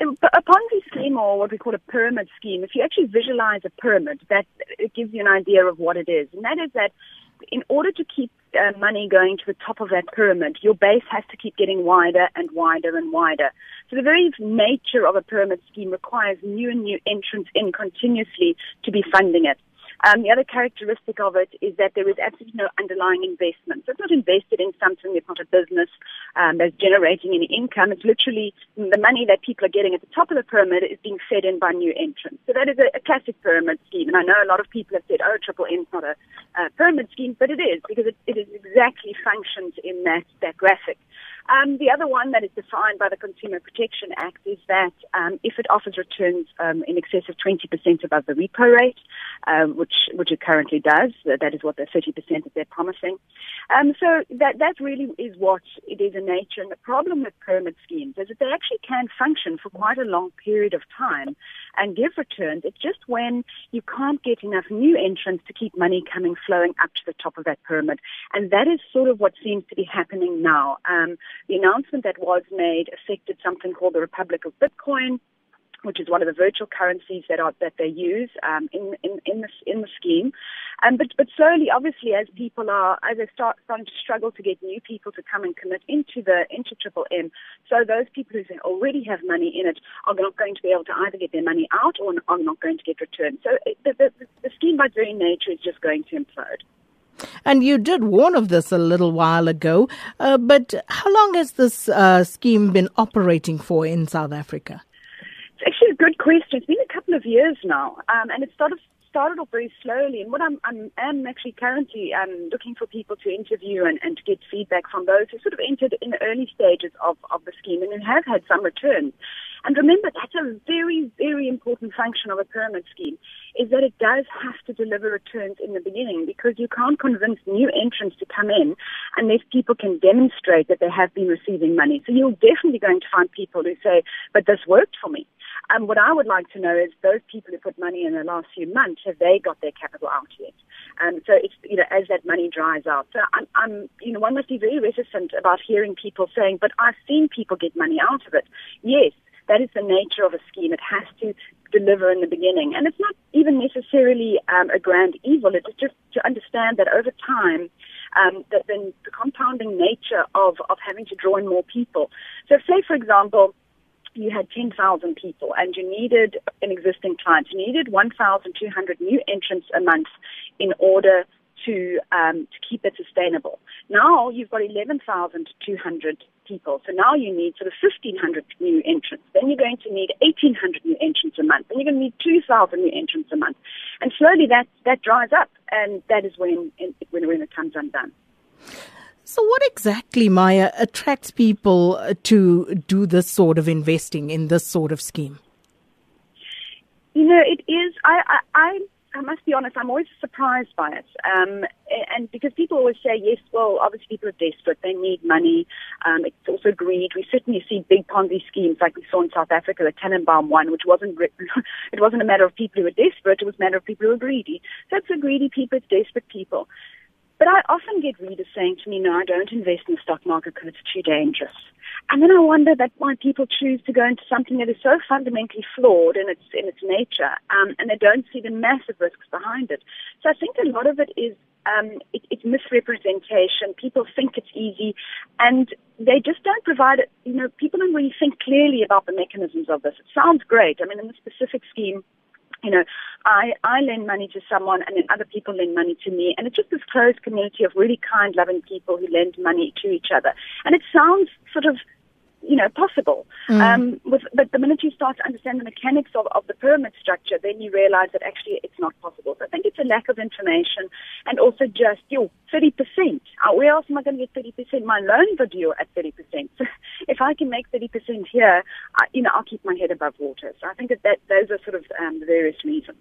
a Ponzi scheme or what we call a pyramid scheme, if you actually visualize a pyramid, that it gives you an idea of what it is. And that is that in order to keep uh, money going to the top of that pyramid, your base has to keep getting wider and wider and wider. So the very nature of a pyramid scheme requires new and new entrants in continuously to be funding it. Um, the other characteristic of it is that there is absolutely no underlying investment. So it's not invested in something, it's not a business um, that's generating any income. It's literally the money that people are getting at the top of the pyramid is being fed in by new entrants. So that is a, a classic pyramid scheme. And I know a lot of people have said, oh, Triple M is not a, a pyramid scheme, but it is because it, it is exactly functions in that, that graphic. Um, the other one that is defined by the Consumer Protection Act is that um, if it offers returns um, in excess of 20% above the repo rate, um, which which it currently does, that is what the 30% that they're promising. Um, so that that really is what it is in nature. And the problem with pyramid schemes is that they actually can function for quite a long period of time and give returns. It's just when you can't get enough new entrants to keep money coming flowing up to the top of that pyramid, and that is sort of what seems to be happening now. The announcement that was made affected something called the Republic of Bitcoin, which is one of the virtual currencies that are that they use um, in in in the in the scheme. Um, but but slowly, obviously, as people are as they start starting to struggle to get new people to come and commit into the into Triple M, so those people who already have money in it are not going to be able to either get their money out or are not going to get returned. So it, the, the the scheme by very nature is just going to implode. And you did warn of this a little while ago, uh, but how long has this uh, scheme been operating for in South Africa? It's actually a good question. It's been a couple of years now, um, and it started started off very slowly. And what I'm, I'm am actually currently um, looking for people to interview and, and to get feedback from those who sort of entered in the early stages of, of the scheme and who have had some returns. And remember, that's a very, very important function of a pyramid scheme, is that it does have to deliver returns in the beginning because you can't convince new entrants to come in unless people can demonstrate that they have been receiving money. So you're definitely going to find people who say, but this worked for me. And um, what I would like to know is those people who put money in the last few months, have they got their capital out yet? Um, so it's, you know, as that money dries out. So I'm, I'm, you know, one must be very reticent about hearing people saying, but I've seen people get money out of it. Yes, that is the nature of a scheme. It has to deliver in the beginning. And it's not even necessarily um, a grand evil. It's just to understand that over time, um, that then the compounding nature of, of having to draw in more people. So say, for example, you had 10,000 people and you needed an existing client. You needed 1,200 new entrants a month in order to um, to keep it sustainable. Now you've got 11,200 people, so now you need sort of 1,500 new entrants. Going to need 1,800 new entrants a month. and you're going to need 2,000 new entrants a month, and slowly that that dries up, and that is when when when it comes undone. So, what exactly, Maya, attracts people uh, to do this sort of investing in this sort of scheme? You know, it is. I, I, I I must be honest, I'm always surprised by it. Um, and because people always say, yes, well, obviously people are desperate. They need money. Um, it's also greed. We certainly see big Ponzi schemes like we saw in South Africa, the Tannenbaum one, which wasn't, it wasn't a matter of people who were desperate. It was a matter of people who were greedy. So it's a greedy people. It's desperate people. But I often get readers saying to me, no, I don't invest in the stock market because it's too dangerous. And then I wonder that why people choose to go into something that is so fundamentally flawed in its in its nature, um, and they don't see the massive risks behind it. So I think a lot of it is um, it, it's misrepresentation. People think it's easy, and they just don't provide it. You know, people don't really think clearly about the mechanisms of this. It sounds great. I mean, in the specific scheme, you know, I, I lend money to someone and then other people lend money to me. And it's just this closed community of really kind, loving people who lend money to each other. And it sounds sort of you know, possible. Mm. Um, with, but the minute you start to understand the mechanics of, of the pyramid structure, then you realize that actually it's not possible. So I think it's a lack of information and also just, yo, 30%. Uh, where else am I going to get 30%? My loans are due at 30%. So if I can make 30% here, I, you know, I'll keep my head above water. So I think that, that those are sort of um, the various reasons.